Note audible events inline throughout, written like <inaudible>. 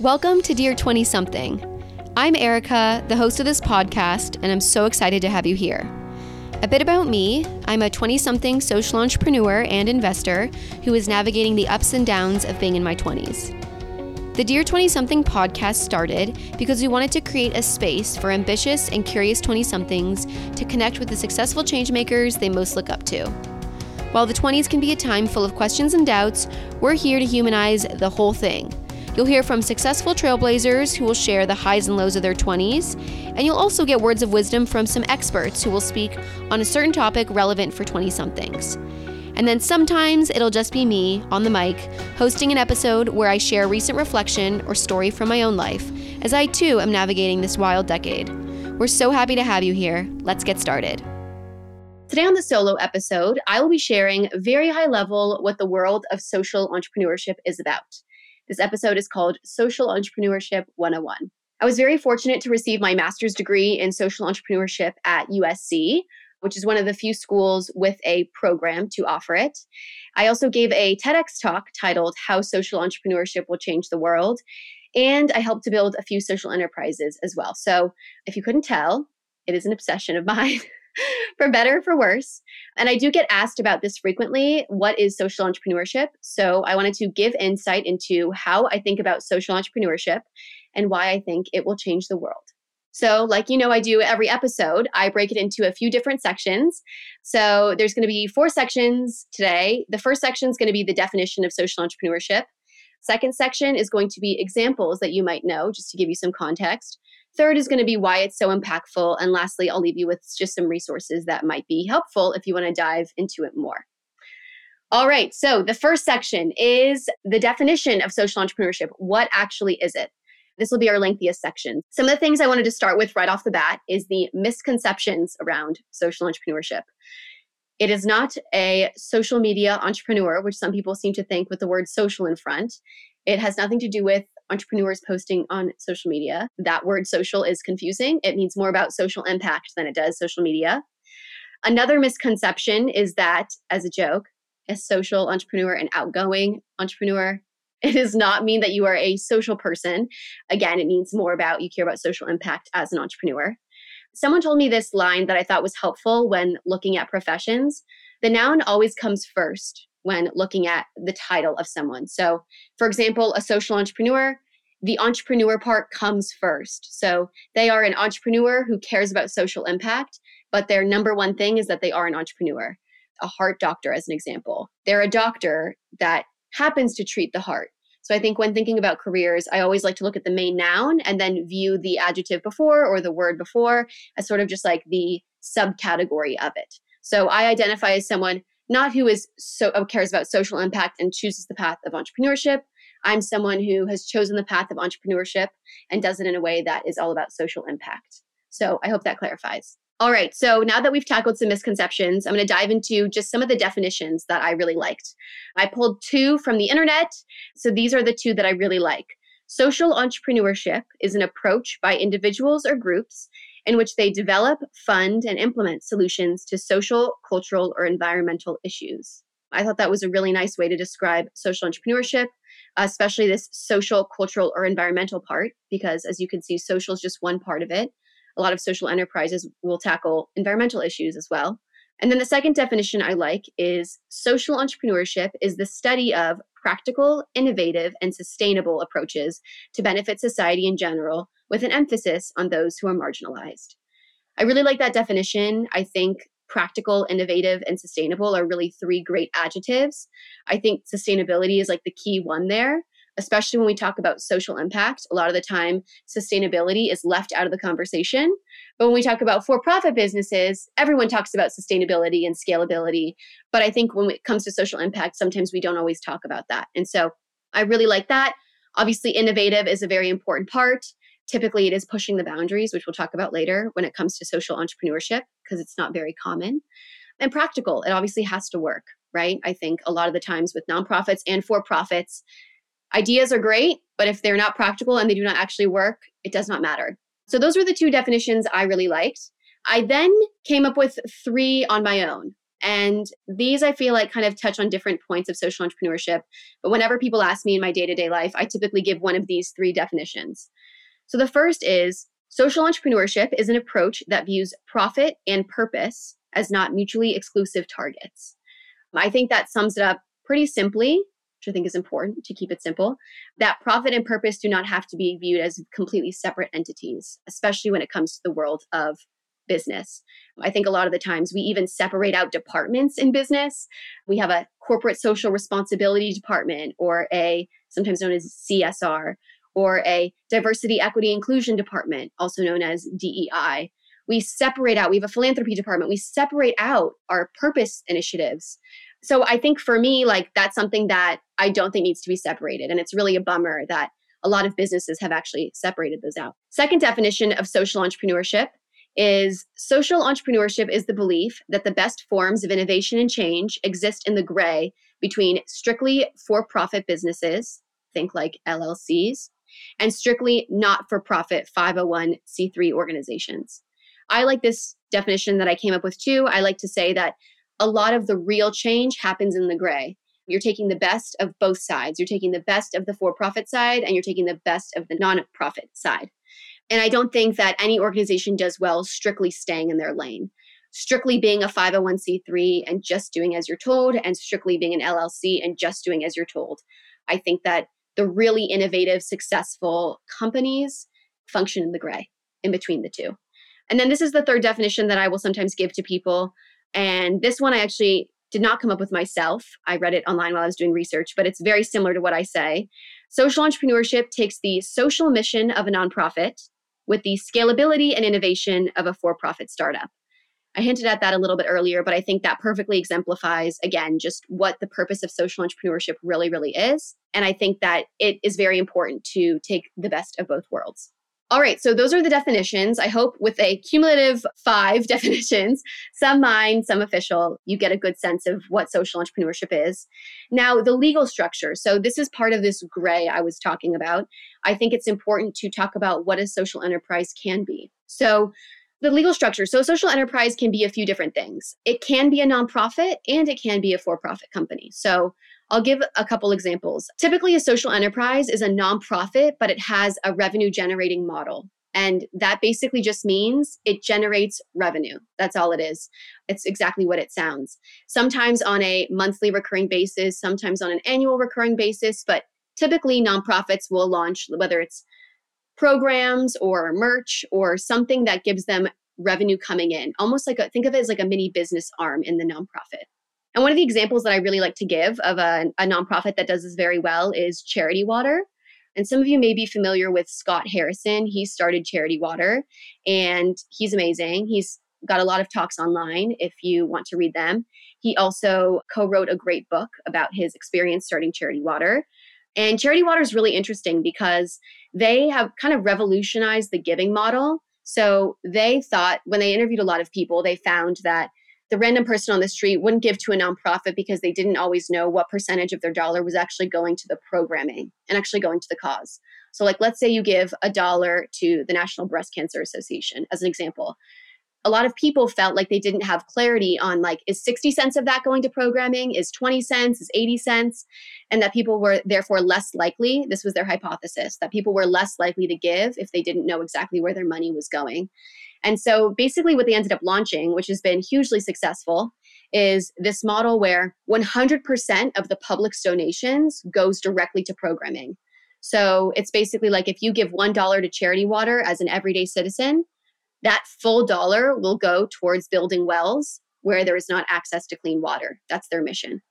Welcome to Dear 20 Something. I'm Erica, the host of this podcast, and I'm so excited to have you here. A bit about me I'm a 20 something social entrepreneur and investor who is navigating the ups and downs of being in my 20s. The Dear 20 something podcast started because we wanted to create a space for ambitious and curious 20 somethings to connect with the successful changemakers they most look up to. While the 20s can be a time full of questions and doubts, we're here to humanize the whole thing You'll hear from successful trailblazers who will share the highs and lows of their 20s, and you'll also get words of wisdom from some experts who will speak on a certain topic relevant for 20 somethings. And then sometimes it'll just be me on the mic hosting an episode where I share a recent reflection or story from my own life, as I too am navigating this wild decade. We're so happy to have you here. Let's get started. Today on the solo episode, I will be sharing very high level what the world of social entrepreneurship is about. This episode is called Social Entrepreneurship 101. I was very fortunate to receive my master's degree in social entrepreneurship at USC, which is one of the few schools with a program to offer it. I also gave a TEDx talk titled How Social Entrepreneurship Will Change the World. And I helped to build a few social enterprises as well. So, if you couldn't tell, it is an obsession of <laughs> mine. <laughs> for better for worse. And I do get asked about this frequently what is social entrepreneurship? So I wanted to give insight into how I think about social entrepreneurship and why I think it will change the world. So, like you know, I do every episode, I break it into a few different sections. So, there's going to be four sections today. The first section is going to be the definition of social entrepreneurship. Second section is going to be examples that you might know, just to give you some context. Third is going to be why it's so impactful. And lastly, I'll leave you with just some resources that might be helpful if you want to dive into it more. All right, so the first section is the definition of social entrepreneurship. What actually is it? This will be our lengthiest section. Some of the things I wanted to start with right off the bat is the misconceptions around social entrepreneurship. It is not a social media entrepreneur, which some people seem to think with the word social in front. It has nothing to do with entrepreneurs posting on social media. That word social is confusing. It means more about social impact than it does social media. Another misconception is that, as a joke, a social entrepreneur, an outgoing entrepreneur, it does not mean that you are a social person. Again, it means more about you care about social impact as an entrepreneur. Someone told me this line that I thought was helpful when looking at professions. The noun always comes first when looking at the title of someone. So, for example, a social entrepreneur, the entrepreneur part comes first. So, they are an entrepreneur who cares about social impact, but their number one thing is that they are an entrepreneur. A heart doctor, as an example, they're a doctor that happens to treat the heart. So I think when thinking about careers, I always like to look at the main noun and then view the adjective before or the word before as sort of just like the subcategory of it. So I identify as someone not who is so uh, cares about social impact and chooses the path of entrepreneurship. I'm someone who has chosen the path of entrepreneurship and does it in a way that is all about social impact. So I hope that clarifies. All right, so now that we've tackled some misconceptions, I'm going to dive into just some of the definitions that I really liked. I pulled two from the internet, so these are the two that I really like. Social entrepreneurship is an approach by individuals or groups in which they develop, fund, and implement solutions to social, cultural, or environmental issues. I thought that was a really nice way to describe social entrepreneurship, especially this social, cultural, or environmental part, because as you can see, social is just one part of it. A lot of social enterprises will tackle environmental issues as well. And then the second definition I like is social entrepreneurship is the study of practical, innovative, and sustainable approaches to benefit society in general with an emphasis on those who are marginalized. I really like that definition. I think practical, innovative, and sustainable are really three great adjectives. I think sustainability is like the key one there, especially when we talk about social impact. A lot of the time, sustainability is left out of the conversation. But when we talk about for profit businesses, everyone talks about sustainability and scalability. But I think when it comes to social impact, sometimes we don't always talk about that. And so I really like that. Obviously, innovative is a very important part. Typically, it is pushing the boundaries, which we'll talk about later when it comes to social entrepreneurship, because it's not very common. And practical, it obviously has to work, right? I think a lot of the times with nonprofits and for profits, ideas are great, but if they're not practical and they do not actually work, it does not matter. So, those were the two definitions I really liked. I then came up with three on my own. And these I feel like kind of touch on different points of social entrepreneurship. But whenever people ask me in my day to day life, I typically give one of these three definitions. So the first is social entrepreneurship is an approach that views profit and purpose as not mutually exclusive targets. I think that sums it up pretty simply, which I think is important to keep it simple, that profit and purpose do not have to be viewed as completely separate entities, especially when it comes to the world of business. I think a lot of the times we even separate out departments in business. We have a corporate social responsibility department or a sometimes known as CSR or a diversity equity inclusion department also known as DEI. We separate out, we have a philanthropy department. We separate out our purpose initiatives. So I think for me like that's something that I don't think needs to be separated and it's really a bummer that a lot of businesses have actually separated those out. Second definition of social entrepreneurship is social entrepreneurship is the belief that the best forms of innovation and change exist in the gray between strictly for profit businesses, think like LLCs, and strictly not for profit 501c3 organizations. I like this definition that I came up with too. I like to say that a lot of the real change happens in the gray. You're taking the best of both sides. You're taking the best of the for profit side and you're taking the best of the non-profit side. And I don't think that any organization does well strictly staying in their lane. Strictly being a 501c3 and just doing as you're told, and strictly being an LLC and just doing as you're told. I think that the really innovative, successful companies function in the gray in between the two. And then this is the third definition that I will sometimes give to people. And this one I actually did not come up with myself. I read it online while I was doing research, but it's very similar to what I say. Social entrepreneurship takes the social mission of a nonprofit with the scalability and innovation of a for profit startup. I hinted at that a little bit earlier, but I think that perfectly exemplifies, again, just what the purpose of social entrepreneurship really, really is. And I think that it is very important to take the best of both worlds. All right, so those are the definitions. I hope with a cumulative five <laughs> definitions, some mine, some official, you get a good sense of what social entrepreneurship is. Now, the legal structure. So, this is part of this gray I was talking about. I think it's important to talk about what a social enterprise can be. So, the legal structure. So, social enterprise can be a few different things. It can be a nonprofit and it can be a for profit company. So, I'll give a couple examples. Typically, a social enterprise is a nonprofit, but it has a revenue generating model. And that basically just means it generates revenue. That's all it is. It's exactly what it sounds. Sometimes on a monthly recurring basis, sometimes on an annual recurring basis, but typically nonprofits will launch, whether it's programs or merch or something that gives them revenue coming in, almost like a, think of it as like a mini business arm in the nonprofit. And one of the examples that I really like to give of a, a nonprofit that does this very well is Charity Water. And some of you may be familiar with Scott Harrison. He started Charity Water and he's amazing. He's got a lot of talks online if you want to read them. He also co wrote a great book about his experience starting Charity Water. And Charity Water is really interesting because they have kind of revolutionized the giving model. So they thought when they interviewed a lot of people, they found that the random person on the street wouldn't give to a nonprofit because they didn't always know what percentage of their dollar was actually going to the programming and actually going to the cause. So, like, let's say you give a dollar to the National Breast Cancer Association, as an example. A lot of people felt like they didn't have clarity on, like, is 60 cents of that going to programming? Is 20 cents? Is 80 cents? And that people were therefore less likely, this was their hypothesis, that people were less likely to give if they didn't know exactly where their money was going. And so basically, what they ended up launching, which has been hugely successful, is this model where 100% of the public's donations goes directly to programming. So it's basically like if you give $1 to Charity Water as an everyday citizen, that full dollar will go towards building wells where there is not access to clean water. That's their mission.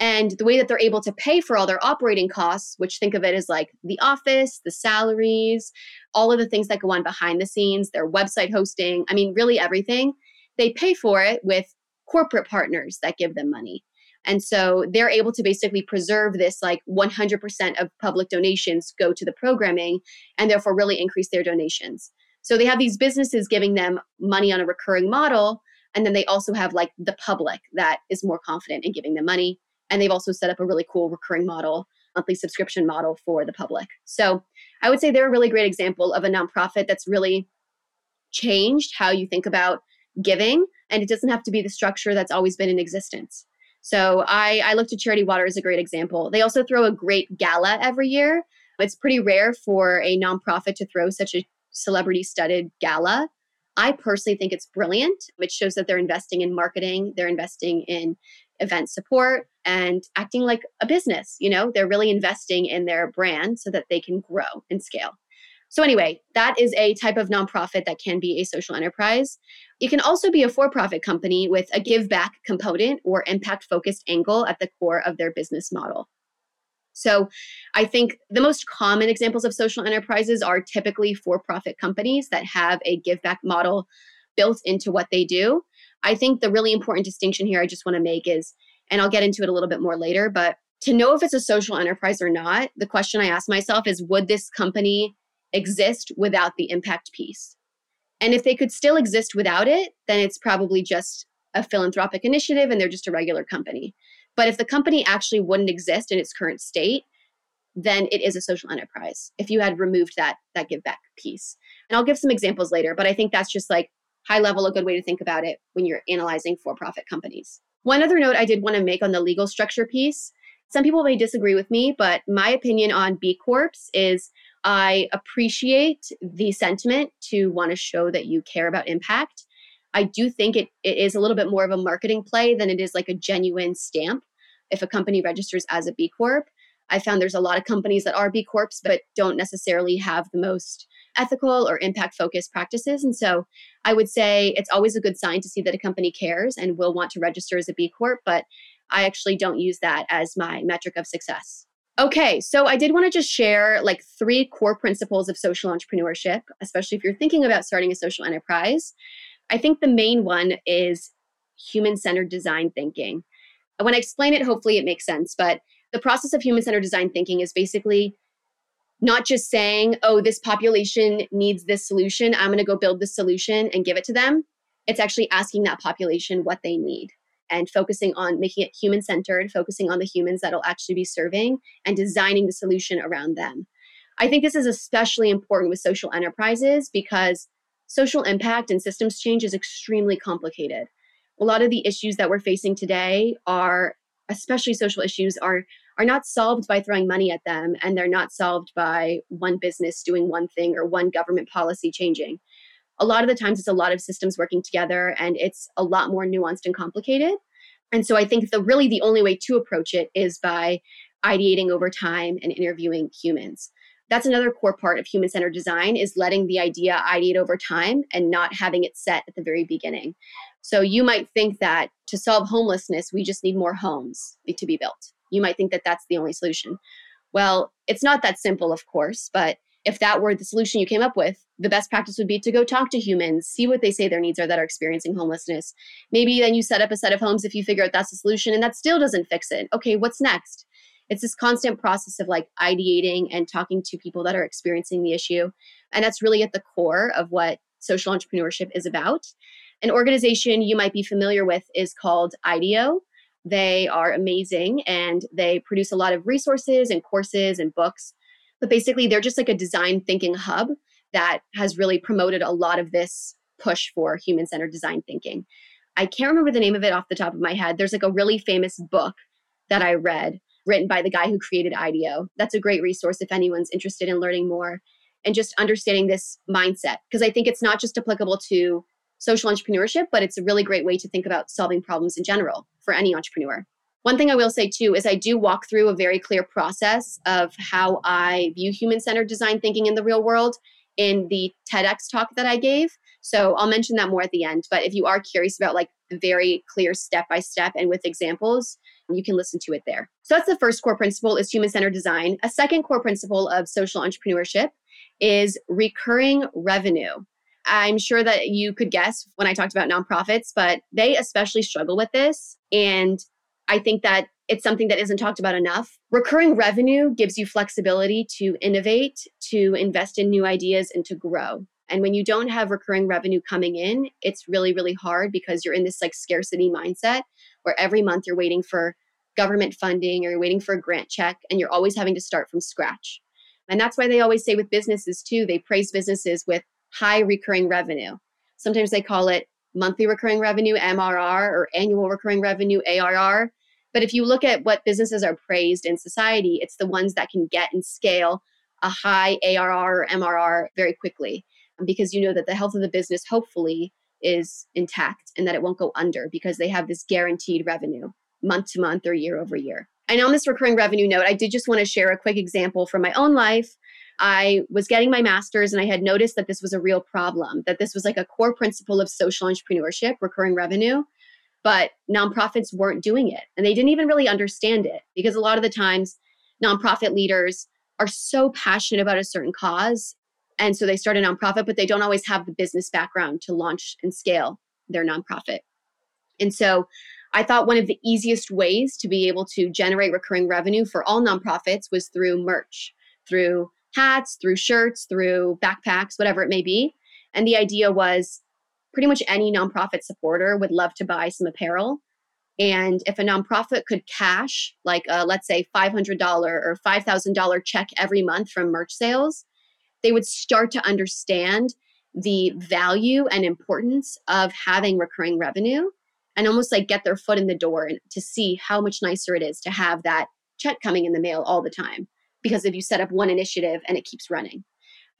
And the way that they're able to pay for all their operating costs, which think of it as like the office, the salaries, all of the things that go on behind the scenes, their website hosting, I mean, really everything, they pay for it with corporate partners that give them money. And so they're able to basically preserve this like 100% of public donations go to the programming and therefore really increase their donations. So they have these businesses giving them money on a recurring model. And then they also have like the public that is more confident in giving them money. And they've also set up a really cool recurring model, monthly subscription model for the public. So I would say they're a really great example of a nonprofit that's really changed how you think about giving, and it doesn't have to be the structure that's always been in existence. So I, I looked at Charity Water as a great example. They also throw a great gala every year. It's pretty rare for a nonprofit to throw such a celebrity studded gala. I personally think it's brilliant. It shows that they're investing in marketing, they're investing in event support and acting like a business. You know, they're really investing in their brand so that they can grow and scale. So, anyway, that is a type of nonprofit that can be a social enterprise. It can also be a for profit company with a give back component or impact focused angle at the core of their business model. So, I think the most common examples of social enterprises are typically for profit companies that have a give back model built into what they do. I think the really important distinction here I just want to make is, and I'll get into it a little bit more later, but to know if it's a social enterprise or not, the question I ask myself is would this company exist without the impact piece? And if they could still exist without it, then it's probably just a philanthropic initiative and they're just a regular company. But if the company actually wouldn't exist in its current state, then it is a social enterprise if you had removed that that give back piece. And I'll give some examples later, but I think that's just like high level a good way to think about it when you're analyzing for profit companies. One other note I did want to make on the legal structure piece. Some people may disagree with me, but my opinion on B Corps is I appreciate the sentiment to want to show that you care about impact. I do think it, it is a little bit more of a marketing play than it is like a genuine stamp if a company registers as a B Corp. I found there's a lot of companies that are B Corps, but don't necessarily have the most ethical or impact focused practices. And so I would say it's always a good sign to see that a company cares and will want to register as a B Corp, but I actually don't use that as my metric of success. Okay, so I did want to just share like three core principles of social entrepreneurship, especially if you're thinking about starting a social enterprise. I think the main one is human centered design thinking. When I explain it, hopefully it makes sense, but the process of human centered design thinking is basically not just saying, oh, this population needs this solution. I'm going to go build this solution and give it to them. It's actually asking that population what they need and focusing on making it human centered, focusing on the humans that'll actually be serving and designing the solution around them. I think this is especially important with social enterprises because social impact and systems change is extremely complicated. A lot of the issues that we're facing today are, especially social issues, are are not solved by throwing money at them and they're not solved by one business doing one thing or one government policy changing. A lot of the times it's a lot of systems working together and it's a lot more nuanced and complicated. And so I think the really the only way to approach it is by ideating over time and interviewing humans. That's another core part of human centered design is letting the idea ideate over time and not having it set at the very beginning. So you might think that to solve homelessness, we just need more homes to be built you might think that that's the only solution. Well, it's not that simple, of course, but if that were the solution you came up with, the best practice would be to go talk to humans, see what they say their needs are that are experiencing homelessness. Maybe then you set up a set of homes if you figure out that's the solution and that still doesn't fix it. Okay, what's next? It's this constant process of like ideating and talking to people that are experiencing the issue. And that's really at the core of what social entrepreneurship is about. An organization you might be familiar with is called IDEO. They are amazing and they produce a lot of resources and courses and books. But basically, they're just like a design thinking hub that has really promoted a lot of this push for human centered design thinking. I can't remember the name of it off the top of my head. There's like a really famous book that I read written by the guy who created IDEO. That's a great resource if anyone's interested in learning more and just understanding this mindset because I think it's not just applicable to social entrepreneurship, but it's a really great way to think about solving problems in general for any entrepreneur. One thing I will say too is I do walk through a very clear process of how I view human centered design thinking in the real world in the TEDx talk that I gave. So I'll mention that more at the end. But if you are curious about like the very clear step by step and with examples, you can listen to it there. So that's the first core principle is human centered design. A second core principle of social entrepreneurship is recurring revenue. I'm sure that you could guess when I talked about nonprofits, but they especially struggle with this. And I think that it's something that isn't talked about enough. Recurring revenue gives you flexibility to innovate, to invest in new ideas, and to grow. And when you don't have recurring revenue coming in, it's really, really hard because you're in this like scarcity mindset where every month you're waiting for government funding or you're waiting for a grant check and you're always having to start from scratch. And that's why they always say with businesses too, they praise businesses with high recurring revenue. Sometimes they call it monthly recurring revenue, MRR, or annual recurring revenue, ARR. But if you look at what businesses are praised in society, it's the ones that can get and scale a high ARR or MRR very quickly because you know that the health of the business hopefully is intact and that it won't go under because they have this guaranteed revenue month to month or year over year. And on this recurring revenue note, I did just want to share a quick example from my own life. I was getting my master's and I had noticed that this was a real problem, that this was like a core principle of social entrepreneurship, recurring revenue, but nonprofits weren't doing it. And they didn't even really understand it because a lot of the times nonprofit leaders are so passionate about a certain cause. And so they start a nonprofit, but they don't always have the business background to launch and scale their nonprofit. And so I thought one of the easiest ways to be able to generate recurring revenue for all nonprofits was through merch, through hats, through shirts, through backpacks, whatever it may be. And the idea was pretty much any nonprofit supporter would love to buy some apparel. And if a nonprofit could cash, like a, let's say $500 or $5,000 check every month from merch sales, they would start to understand the value and importance of having recurring revenue and almost like get their foot in the door to see how much nicer it is to have that check coming in the mail all the time because if you set up one initiative and it keeps running.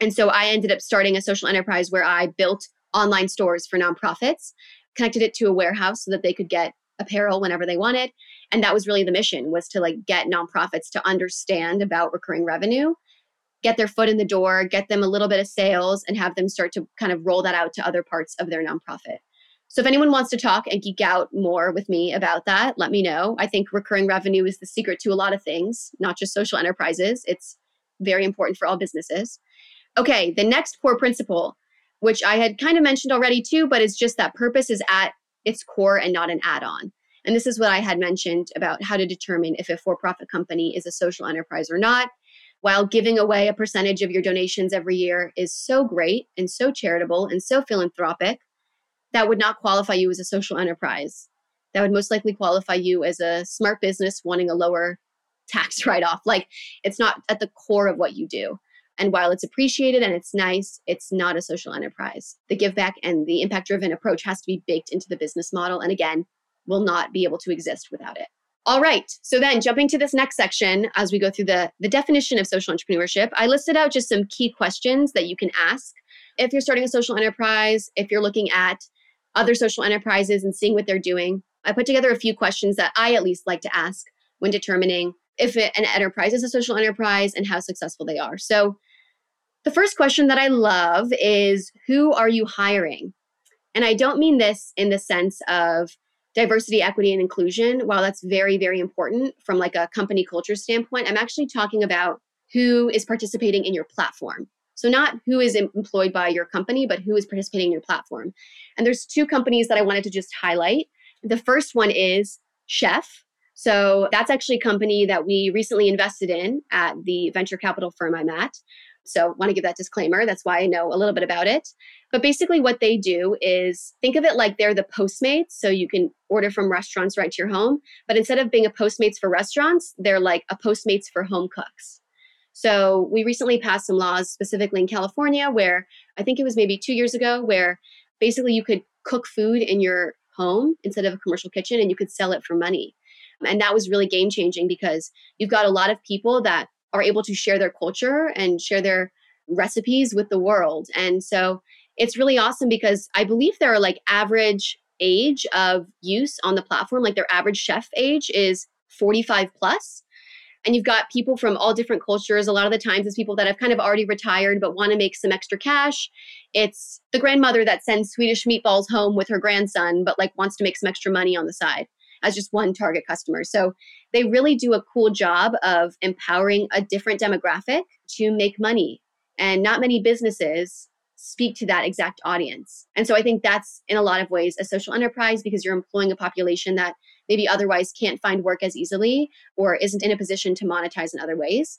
And so I ended up starting a social enterprise where I built online stores for nonprofits, connected it to a warehouse so that they could get apparel whenever they wanted. And that was really the mission was to like get nonprofits to understand about recurring revenue, get their foot in the door, get them a little bit of sales and have them start to kind of roll that out to other parts of their nonprofit. So if anyone wants to talk and geek out more with me about that, let me know. I think recurring revenue is the secret to a lot of things, not just social enterprises. It's very important for all businesses. Okay, the next core principle, which I had kind of mentioned already too, but it's just that purpose is at its core and not an add on. And this is what I had mentioned about how to determine if a for profit company is a social enterprise or not. While giving away a percentage of your donations every year is so great and so charitable and so philanthropic, that would not qualify you as a social enterprise. That would most likely qualify you as a smart business wanting a lower tax <laughs> write off. Like it's not at the core of what you do. And while it's appreciated and it's nice, it's not a social enterprise. The give back and the impact driven approach has to be baked into the business model. And again, will not be able to exist without it. All right. So then jumping to this next section as we go through the, the definition of social entrepreneurship, I listed out just some key questions that you can ask if you're starting a social enterprise, if you're looking at other social enterprises and seeing what they're doing. I put together a few questions that I at least like to ask when determining if it, an enterprise is a social enterprise and how successful they are. So, the first question that I love is Who are you hiring? And I don't mean this in the sense of diversity, equity, and inclusion. While that's very, very important from like a company culture standpoint, I'm actually talking about who is participating in your platform. So, not who is employed by your company, but who is participating in your platform. And there's two companies that I wanted to just highlight. The first one is Shef. So, that's actually a company that we recently invested in at the venture capital firm I'm at. So, want to give that disclaimer. That's why I know a little bit about it. But basically, what they do is think of it like they're the Postmates. So, you can order from restaurants right to your home. But instead of being a Postmates for restaurants, they're like a Postmates for home cooks. So we recently passed some laws specifically in California where I think it was maybe two years ago where basically you could cook food in your home instead of a commercial kitchen and you could sell it for money. And that was really game changing because you've got a lot of people that are able to share their culture and share their recipes with the world. And so it's really awesome because I believe there are like average age of use on the platform, like their average chef age is 45 plus. And you've got people from all different cultures. A lot of the times it's people that have kind of already retired but want to make some extra cash. It's the grandmother that sends swedish meatballs home with her grandson but like wants to make some extra money on the side as just one target customer so they really do a cool job of empowering a different demographic to make money and not many businesses speak to that exact audience and so i think that's in a lot of ways a social enterprise because you're employing a population that maybe otherwise can't find work as easily or isn't in a position to monetize in other ways.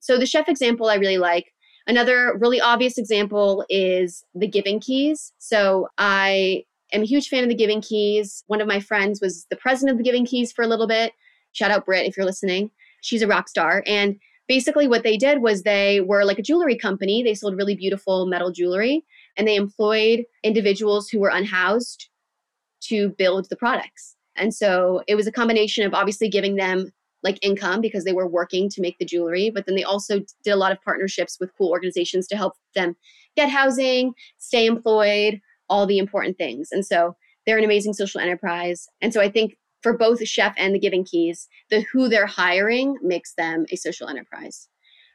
So the Shef example I really like. Another really obvious example is the Giving Keys. So I am a huge fan of the Giving Keys. One of my friends was the president of the Giving Keys for a little bit. Shout out Britt if you're listening. She's a rock star. And basically what they did was they were like a jewelry company. They sold really beautiful metal jewelry and they employed individuals who were unhoused to build the products. And so it was a combination of obviously giving them like income because they were working to make the jewelry, but then they also did a lot of partnerships with cool organizations to help them get housing, stay employed, all the important things. And so they're an amazing social enterprise. And so I think for both Shef and the giving keys, the who they're hiring makes them a social enterprise.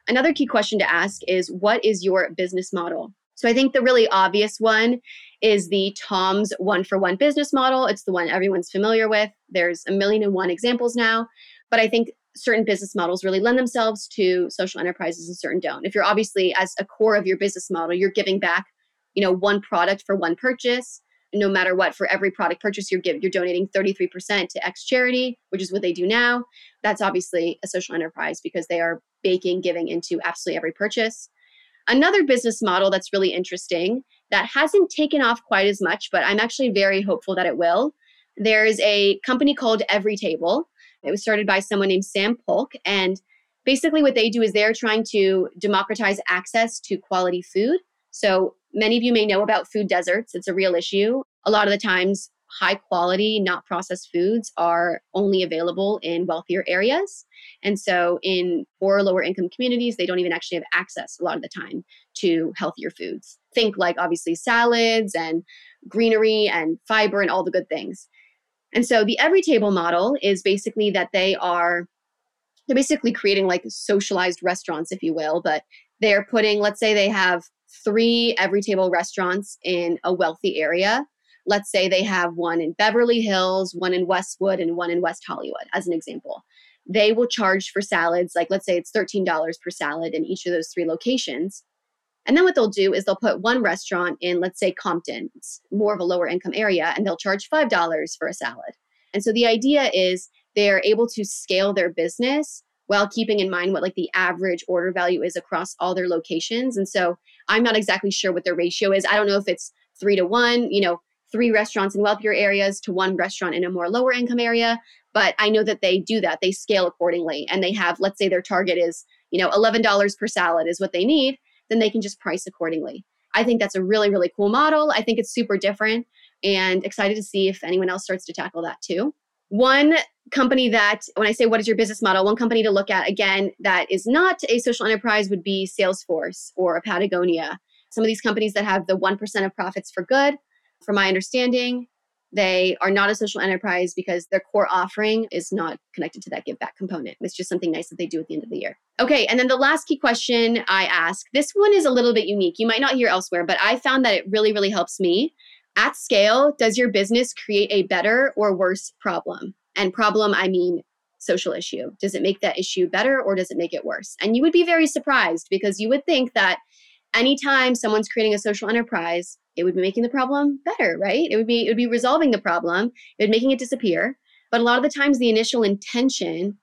Another key question to ask is what is your business model? So I think the really obvious one is the Tom's one for one business model. It's the one everyone's familiar with. There's a million and one examples now, but I think certain business models really lend themselves to social enterprises and certain don't. If you're obviously as a core of your business model, you're giving back, you know, one product for one purchase, no matter what for every product purchase you're giving you're donating 33% to x charity which is what they do now. That's obviously a social enterprise because they are baking giving into absolutely every purchase. Another business model that's really interesting that hasn't taken off quite as much but i'm actually very hopeful that it will. There's a company called Every Table. it was started by someone named sam polk and basically what they do is they're trying to democratize access to quality food. So many of you may know about food deserts. It's a real issue. A lot of the times, high quality, not processed foods are only available in wealthier areas. And so, in poor, lower income communities, they don't even actually have access a lot of the time to healthier foods. Think like obviously salads and greenery and fiber and all the good things. And so, the every table model is basically that they are. They're basically creating like socialized restaurants, if you will, but they're putting, let's say they have three every table restaurants in a wealthy area. Let's say they have one in Beverly Hills, one in Westwood, and one in West Hollywood, as an example. They will charge for salads, like let's say it's $13 per salad in each of those three locations. And then what they'll do is they'll put one restaurant in, let's say, Compton, it's more of a lower income area, and they'll charge $5 for a salad. And so the idea is they're able to scale their business while keeping in mind what like the average order value is across all their locations. And so I'm not exactly sure what their ratio is. I don't know if it's three to one, you know, three restaurants in wealthier areas to one restaurant in a more lower income area. But I know that they do that. They scale accordingly. And they have, let's say their target is, you know, $11 per salad is what they need, then they can just price accordingly. I think that's a really, really cool model. I think it's super different and excited to see if anyone else starts to tackle that too. One company that, when I say what is your business model, one company to look at again that is not a social enterprise would be Salesforce or a Patagonia. Some of these companies that have the 1% of profits for good, from my understanding, they are not a social enterprise because their core offering is not connected to that give back component. It's just something nice that they do at the end of the year. Okay, and then the last key question I ask this one is a little bit unique. You might not hear elsewhere, but I found that it really, really helps me. At scale, does your business create a better or worse problem? And problem, I mean social issue. Does it make that issue better or does it make it worse? And you would be very surprised because you would think that anytime someone's creating a social enterprise, it would be making the problem better, right? It would be it would be resolving the problem, it would making it disappear. But a lot of the times the initial intention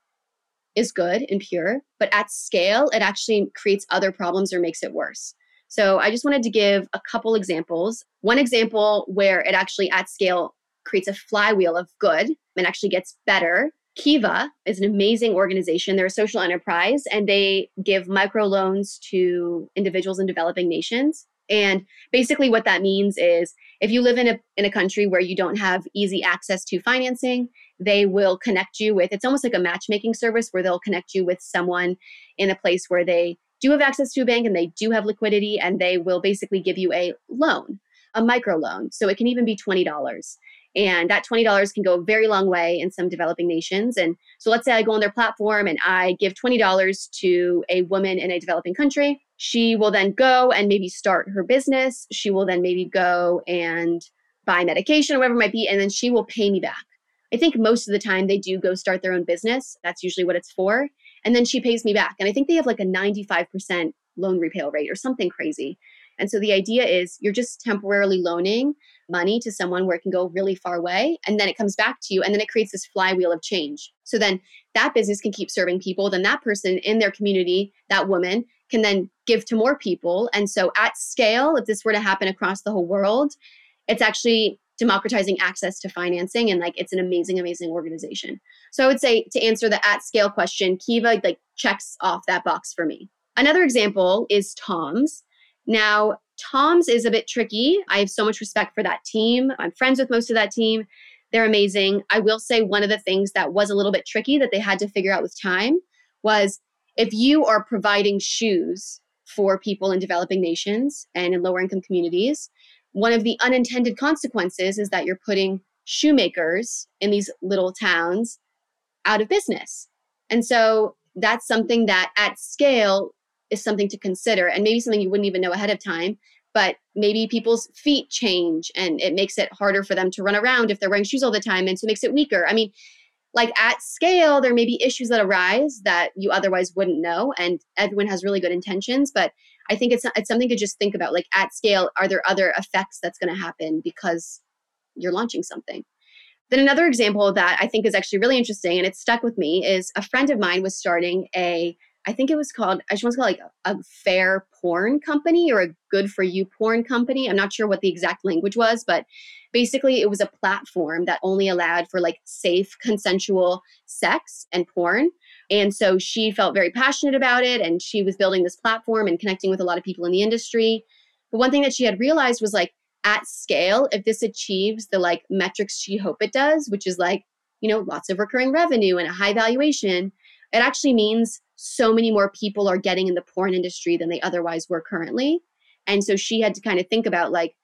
is good and pure, but at scale it actually creates other problems or makes it worse. So I just wanted to give a couple examples. One example where it actually at scale creates a flywheel of good and actually gets better. Kiva is an amazing organization. They're a social enterprise and they give microloans to individuals in developing nations. And basically what that means is if you live in a in a country where you don't have easy access to financing, they will connect you with it's almost like a matchmaking service where they'll connect you with someone in a place where they do have access to a bank and they do have liquidity and they will basically give you a loan, a micro loan. So it can even be $20. And that $20 can go a very long way in some developing nations. And so let's say I go on their platform and I give $20 to a woman in a developing country. She will then go and maybe start her business. She will then maybe go and buy medication or whatever it might be. And then she will pay me back. I think most of the time they do go start their own business. That's usually what it's for and then she pays me back. And I think they have like a 95% loan repay rate or something crazy. And so the idea is you're just temporarily loaning money to someone where it can go really far away and then it comes back to you and then it creates this flywheel of change. So then that business can keep serving people, then that person in their community, that woman can then give to more people. And so at scale, if this were to happen across the whole world, it's actually democratizing access to financing and like it's an amazing amazing organization so i would say to answer the at scale question kiva like checks off that box for me. Another example is tom's. Now tom's is a bit tricky. I have so much respect for that team. I'm friends with most of that team. They're amazing. I will say one of the things that was a little bit tricky that they had to figure out with time was if you are providing shoes for people in developing nations and in lower income communities one of the unintended consequences is that you're putting shoemakers in these little towns out of business. And so that's something that at scale is something to consider and maybe something you wouldn't even know ahead of time. But maybe people's feet change and it makes it harder for them to run around if they're wearing shoes all the time. And so it makes it weaker. I mean, like at scale, there may be issues that arise that you otherwise wouldn't know. And everyone has really good intentions. But I think it's it's something to just think about. Like at scale, are there other effects that's going to happen because you're launching something? Then another example that I think is actually really interesting and it stuck with me is a friend of mine was starting a I think it was called I just want to call it like a, a fair porn company or a good for you porn company. I'm not sure what the exact language was, but basically it was a platform that only allowed for like safe consensual sex and porn and so she felt very passionate about it and she was building this platform and connecting with a lot of people in the industry. But one thing that she had realized was like at scale, if this achieves the like metrics she hope it does, which is like, you know, lots of recurring revenue and a high valuation, it actually means so many more people are getting in the porn industry than they otherwise were currently. And so she had to kind of think about like,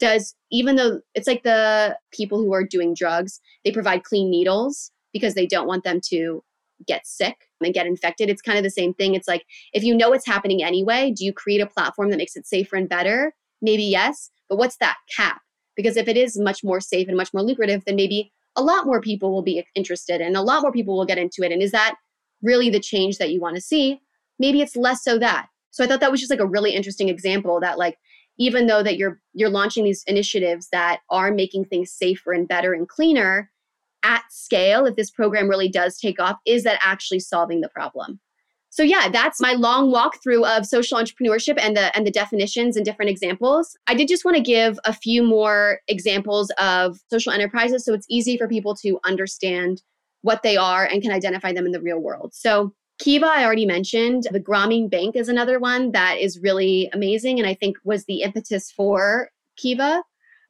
does even though it's like the people who are doing drugs, they provide clean needles because they don't want them to get sick and get infected. It's kind of the same thing. It's like if you know it's happening anyway, do you create a platform that makes it safer and better? Maybe yes, but what's that cap? Because if it is much more safe and much more lucrative, then maybe a lot more people will be interested and a lot more people will get into it. And is that really the change that you want to see? Maybe it's less so that. So I thought that was just like a really interesting example that like even though that you're you're launching these initiatives that are making things safer and better and cleaner, at scale, if this program really does take off, is that actually solving the problem? So yeah, that's my long walkthrough of social entrepreneurship and the and the definitions and different examples. I did just want to give a few more examples of social enterprises so it's easy for people to understand what they are and can identify them in the real world. So Kiva, I already mentioned. The Grameen Bank is another one that is really amazing and I think was the impetus for Kiva.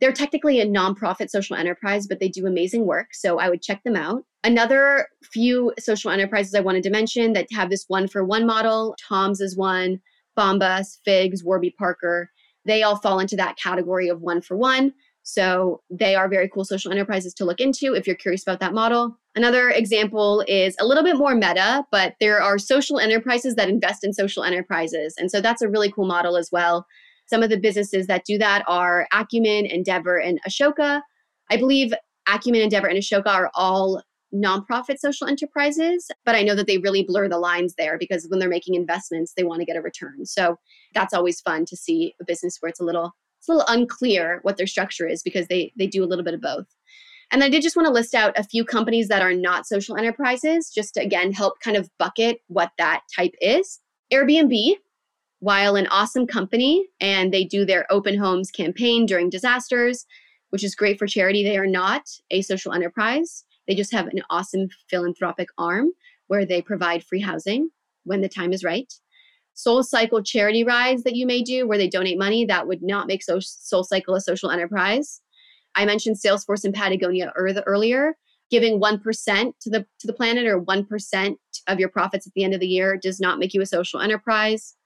They're technically a nonprofit social enterprise, but they do amazing work. So I would check them out. Another few social enterprises I wanted to mention that have this one for one model Tom's is one, Bombas, Figs, Warby Parker. They all fall into that category of one for one. So they are very cool social enterprises to look into if you're curious about that model. Another example is a little bit more meta, but there are social enterprises that invest in social enterprises. And so that's a really cool model as well. Some of the businesses that do that are Acumen, Endeavor, and Ashoka. I believe Acumen, Endeavor, and Ashoka are all nonprofit social enterprises, but I know that they really blur the lines there because when they're making investments, they want to get a return. So that's always fun to see a business where it's a little it's a little unclear what their structure is because they they do a little bit of both. And I did just want to list out a few companies that are not social enterprises, just to again help kind of bucket what that type is. Airbnb while an awesome company and they do their open homes campaign during disasters, which is great for charity, they are not a social enterprise. They just have an awesome philanthropic arm where they provide free housing when the time is right. Soul Cycle charity rides that you may do where they donate money, that would not make Soul Cycle a social enterprise. I mentioned Salesforce and Patagonia earlier. Giving 1% to the to the planet or 1% of your profits at the end of the year does not make you a social enterprise.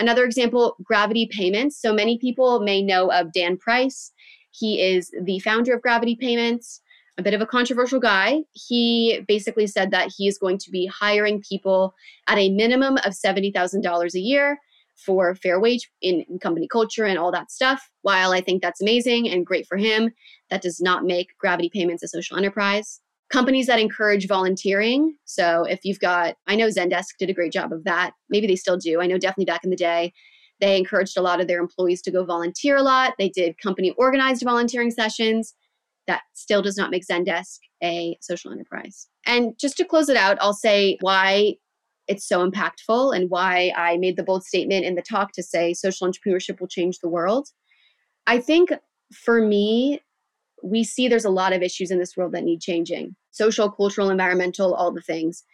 Another example, Gravity Payments. So many people may know of Dan Price. He is the founder of Gravity Payments, a bit of a controversial guy. He basically said that he is going to be hiring people at a minimum of $70,000 a year for fair wage in, in, company culture and all that stuff. While I think that's amazing and great for him, that does not make Gravity Payments a social enterprise companies that encourage volunteering. So if you've got, I know Zendesk did a great job of that. Maybe they still do. I know definitely back in the day, they encouraged a lot of their employees to go volunteer a lot. They did company organized volunteering sessions. That still does not make Zendesk a social enterprise. And just to close it out, I'll say why it's so impactful and why I made the bold statement in the talk to say social entrepreneurship will change the world. I think for me, we see there's a lot of issues in this world that need changing social, cultural, environmental, all the things.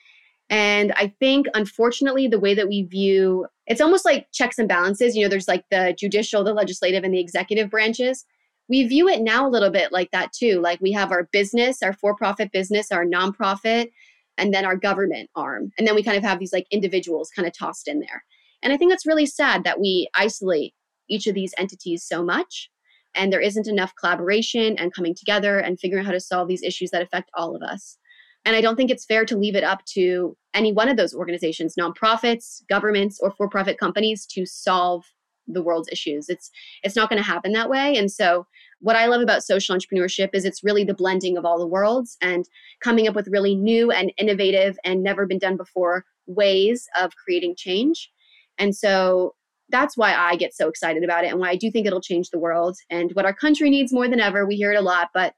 And I think, unfortunately, the way that we view it's almost like checks and balances. You know, there's like the judicial, the legislative, and the executive branches. We view it now a little bit like that too. Like we have our business, our for profit business, our nonprofit, and then our government arm. And then we kind of have these like individuals kind of tossed in there. And I think that's really sad that we isolate each of these entities so much and there isn't enough collaboration and coming together and figuring out how to solve these issues that affect all of us. And I don't think it's fair to leave it up to any one of those organizations, nonprofits, governments, or for profit companies to solve the world's issues. It's it's not going to happen that way. And so what I love about social entrepreneurship is it's really the blending of all the worlds and coming up with really new and innovative and never been done before ways of creating change. And so that's why I get so excited about it and why I do think it'll change the world and what our country needs more than ever. We hear it a lot, but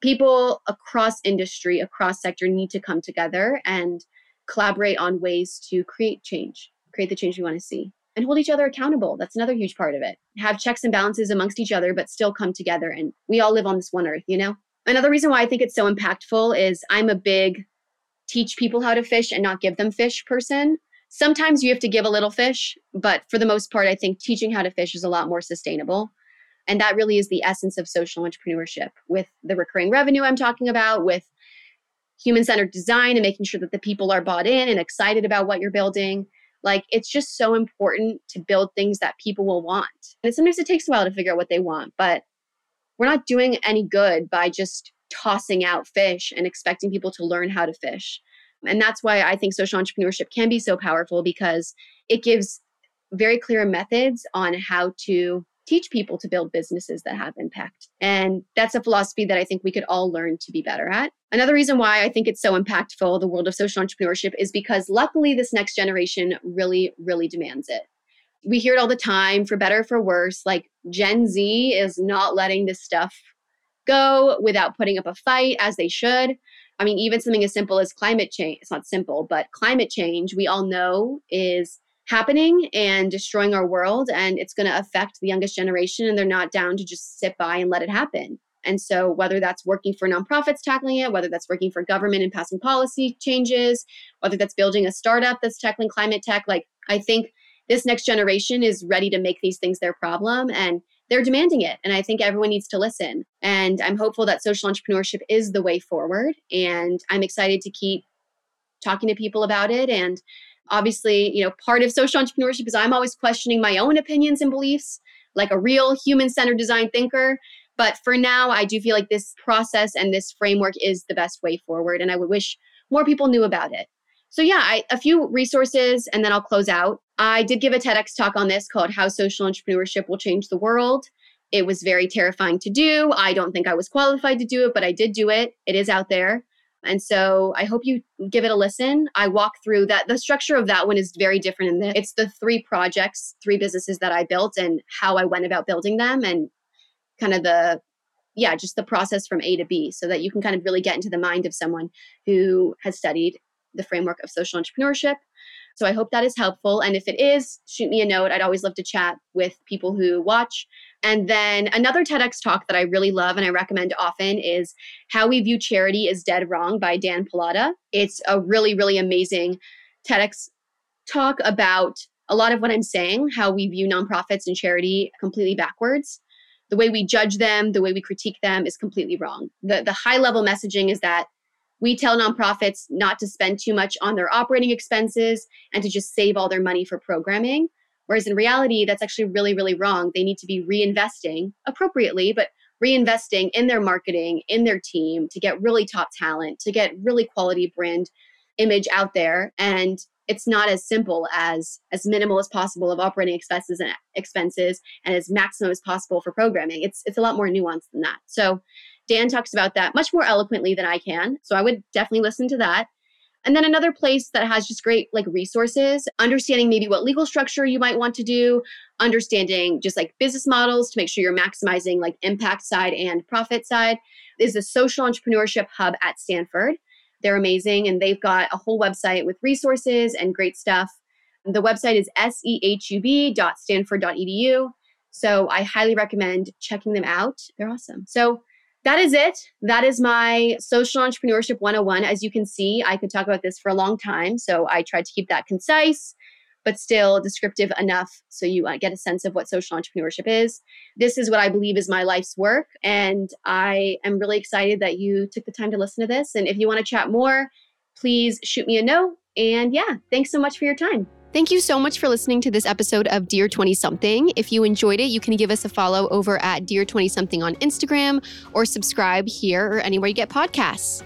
people across industry, across sector need to come together and collaborate on ways to create change, create the change we want to see, and hold each other accountable. That's another huge part of it. Have checks and balances amongst each other, but still come together. And we all live on this one earth, you know? Another reason why I think it's so impactful is I'm a big teach people how to fish and not give them fish person. Sometimes you have to give a little fish, but for the most part, I think teaching how to fish is a lot more sustainable. And that really is the essence of social entrepreneurship with the recurring revenue I'm talking about, with human centered design and making sure that the people are bought in and excited about what you're building. Like it's just so important to build things that people will want. And sometimes it takes a while to figure out what they want, but we're not doing any good by just tossing out fish and expecting people to learn how to fish. And that's why I think social entrepreneurship can be so powerful because it gives very clear methods on how to teach people to build businesses that have impact. And that's a philosophy that I think we could all learn to be better at. Another reason why I think it's so impactful, the world of social entrepreneurship, is because luckily this next generation really, really demands it. We hear it all the time, for better for worse. Like Gen Z is not letting this stuff go without putting up a fight as they should. I mean, even something as simple as climate change, it's not simple, but climate change, we all know is happening and destroying our world and it's going to affect the youngest generation and they're not down to just sit by and let it happen. And so, whether that's working for nonprofits tackling it, whether that's working for government and passing policy changes, whether that's building a startup that's tackling climate tech, like I think this next generation is ready to make these things their problem. And they're demanding it. And I think everyone needs to listen. And I'm hopeful that social entrepreneurship is the way forward. And I'm excited to keep talking to people about it. And obviously, you know, part of social entrepreneurship is I'm always questioning my own opinions and beliefs, like a real human centered design thinker. But for now, I do feel like this process and this framework is the best way forward. And I would wish more people knew about it. So, yeah, I, a few resources and then I'll close out. I did give a TEDx talk on this called How Social Entrepreneurship Will Change the World. It was very terrifying to do. I don't think I was qualified to do it, but I did do it. It is out there. And so I hope you give it a listen. I walk through that. The structure of that one is very different. In the, it's the three projects, three businesses that I built and how I went about building them and kind of the, yeah, just the process from A to B so that you can kind of really get into the mind of someone who has studied the framework of social entrepreneurship so I hope that is helpful. And if it is, shoot me a note. I'd always love to chat with people who watch. And then another TEDx talk that I really love and I recommend often is How We View Charity is Dead Wrong by Dan Pallotta. It's a really, really amazing TEDx talk about a lot of what I'm saying, how we view nonprofits and charity completely backwards. The way we judge them, the way we critique them is completely wrong. The, the high level messaging is that we tell nonprofits not to spend too much on their operating expenses and to just save all their money for programming. Whereas in reality, that's actually really, really wrong. They need to be reinvesting appropriately, but reinvesting in their marketing, in their team to get really top talent, to get really quality brand image out there. And it's not as simple as as minimal as possible of operating expenses and expenses and as maximum as possible for programming. It's it's a lot more nuanced than that. So Dan talks about that much more eloquently than I can. So I would definitely listen to that. And then another place that has just great like resources, understanding maybe what legal structure you might want to do, understanding just like business models to make sure you're maximizing like impact side and profit side is the Social Entrepreneurship Hub at Stanford. They're amazing and they've got a whole website with resources and great stuff. The website is sehub.stanford.edu. So I highly recommend checking them out. They're awesome. So that is it. That is my social entrepreneurship 101. As you can see, I could talk about this for a long time. So I tried to keep that concise, but still descriptive enough so you uh, get a sense of what social entrepreneurship is. This is what I believe is my life's work. And I am really excited that you took the time to listen to this. And if you want to chat more, please shoot me a note. And yeah, thanks so much for your time. Thank you so much for listening to this episode of Dear 20 Something. If you enjoyed it, you can give us a follow over at Dear 20 Something on Instagram or subscribe here or anywhere you get podcasts.